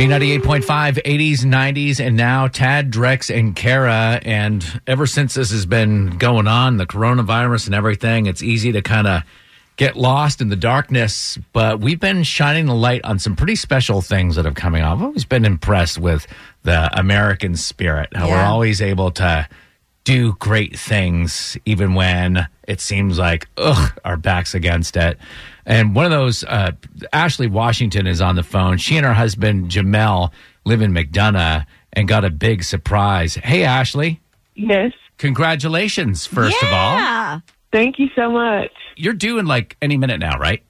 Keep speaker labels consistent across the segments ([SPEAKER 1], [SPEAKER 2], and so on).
[SPEAKER 1] B98.5, 80s, 90s, and now Tad, Drex, and Kara. And ever since this has been going on, the coronavirus and everything, it's easy to kind of get lost in the darkness. But we've been shining the light on some pretty special things that have coming out. I've always been impressed with the American spirit, how we're always able to do great things, even when it seems like, ugh, our back's against it. And one of those, uh, Ashley Washington is on the phone. She and her husband, Jamelle, live in McDonough and got a big surprise. Hey, Ashley.
[SPEAKER 2] Yes.
[SPEAKER 1] Congratulations, first of all.
[SPEAKER 3] Yeah.
[SPEAKER 2] Thank you so much.
[SPEAKER 1] You're due in like any minute now, right?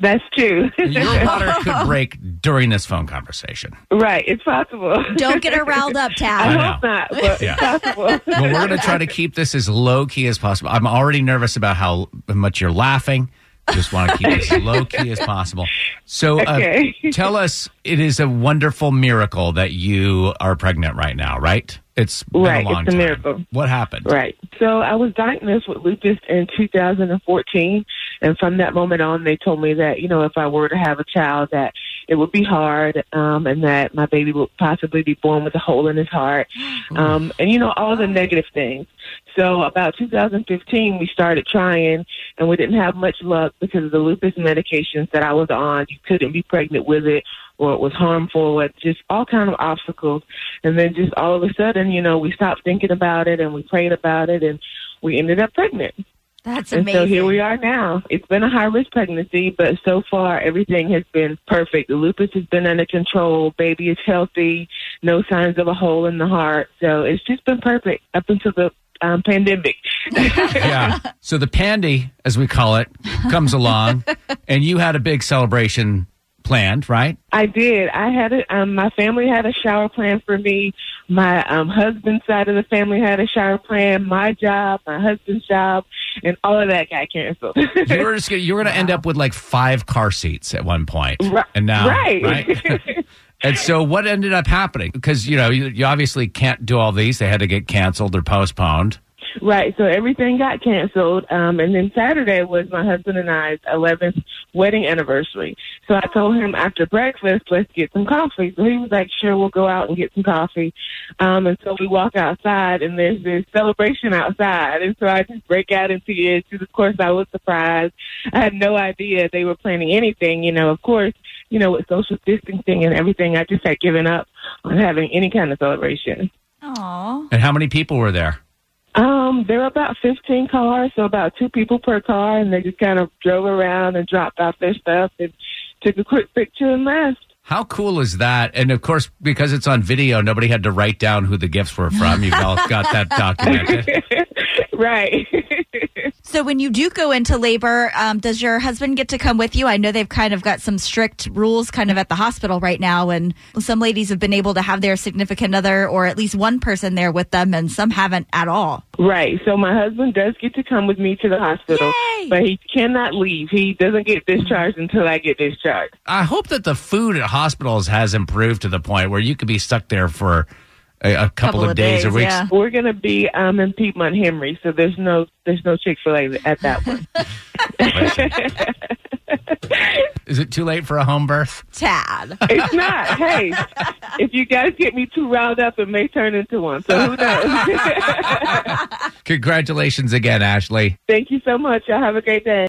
[SPEAKER 2] That's true.
[SPEAKER 1] Your water could break during this phone conversation.
[SPEAKER 2] right. It's possible.
[SPEAKER 3] Don't get her riled up,
[SPEAKER 2] I
[SPEAKER 3] Tad.
[SPEAKER 1] know.
[SPEAKER 2] hope not, but
[SPEAKER 1] Yeah.
[SPEAKER 2] it's possible.
[SPEAKER 1] Well, we're going to try to keep this as low key as possible. I'm already nervous about how much you're laughing. Just want to keep this as low key as possible. So, uh, tell us, it is a wonderful miracle that you are pregnant right now, right? It's been
[SPEAKER 2] Right,
[SPEAKER 1] a long
[SPEAKER 2] it's a
[SPEAKER 1] time.
[SPEAKER 2] miracle.
[SPEAKER 1] What happened?
[SPEAKER 2] Right. So I was diagnosed with lupus in 2014, and from that moment on, they told me that you know if I were to have a child, that it would be hard, um, and that my baby would possibly be born with a hole in his heart, um, and you know all the negative things. So about 2015, we started trying, and we didn't have much luck because of the lupus medications that I was on. You couldn't be pregnant with it, or it was harmful, or just all kind of obstacles. And then just all of a sudden, you know, we stopped thinking about it, and we prayed about it, and we ended up pregnant.
[SPEAKER 3] That's
[SPEAKER 2] And so here we are now. It's been a high risk pregnancy, but so far everything has been perfect. The lupus has been under control. Baby is healthy. No signs of a hole in the heart. So it's just been perfect up until the um, pandemic.
[SPEAKER 1] Yeah. So the pandy, as we call it, comes along, and you had a big celebration planned, right?
[SPEAKER 2] I did. I had a, um, my family had a shower plan for me. My um, husband's side of the family had a shower plan. My job, my husband's job, and all of that got canceled.
[SPEAKER 1] You were just gonna, you were going to end up with like five car seats at one point,
[SPEAKER 2] Right.
[SPEAKER 1] and now
[SPEAKER 2] right.
[SPEAKER 1] right? and so what ended up happening? Because you know you, you obviously can't do all these; they had to get canceled or postponed.
[SPEAKER 2] Right. So everything got canceled. Um, and then Saturday was my husband and I's 11th wedding anniversary. So I told him after breakfast, let's get some coffee. So he was like, sure, we'll go out and get some coffee. Um, and so we walk outside and there's this celebration outside. And so I just break out into tears. Because of course I was surprised. I had no idea they were planning anything. You know, of course, you know, with social distancing and everything, I just had given up on having any kind of celebration.
[SPEAKER 3] Aw.
[SPEAKER 1] And how many people were there?
[SPEAKER 2] Um, there were about 15 cars, so about two people per car, and they just kind of drove around and dropped off their stuff and took a quick picture and left.
[SPEAKER 1] How cool is that? And of course, because it's on video, nobody had to write down who the gifts were from. You've all got that documented.
[SPEAKER 2] right.
[SPEAKER 3] So when you do go into labor, um, does your husband get to come with you? I know they've kind of got some strict rules kind of at the hospital right now, and some ladies have been able to have their significant other or at least one person there with them, and some haven't at all.
[SPEAKER 2] right. So my husband does get to come with me to the hospital,
[SPEAKER 3] Yay!
[SPEAKER 2] but he cannot leave. He doesn't get discharged until I get discharged.
[SPEAKER 1] I hope that the food at hospitals has improved to the point where you could be stuck there for a, a couple, of, days, or weeks.
[SPEAKER 3] yeah.
[SPEAKER 2] We're gonna be um in Piedmont Henry, so there's no there's no Chick Fil A at that one.
[SPEAKER 1] Is it too late for a home birth?
[SPEAKER 3] Tad.
[SPEAKER 2] It's not. Hey, if you guys get me too riled up, it may turn into one. So who knows?
[SPEAKER 1] Congratulations again, Ashley.
[SPEAKER 2] Thank you so much. Y'all have a great day.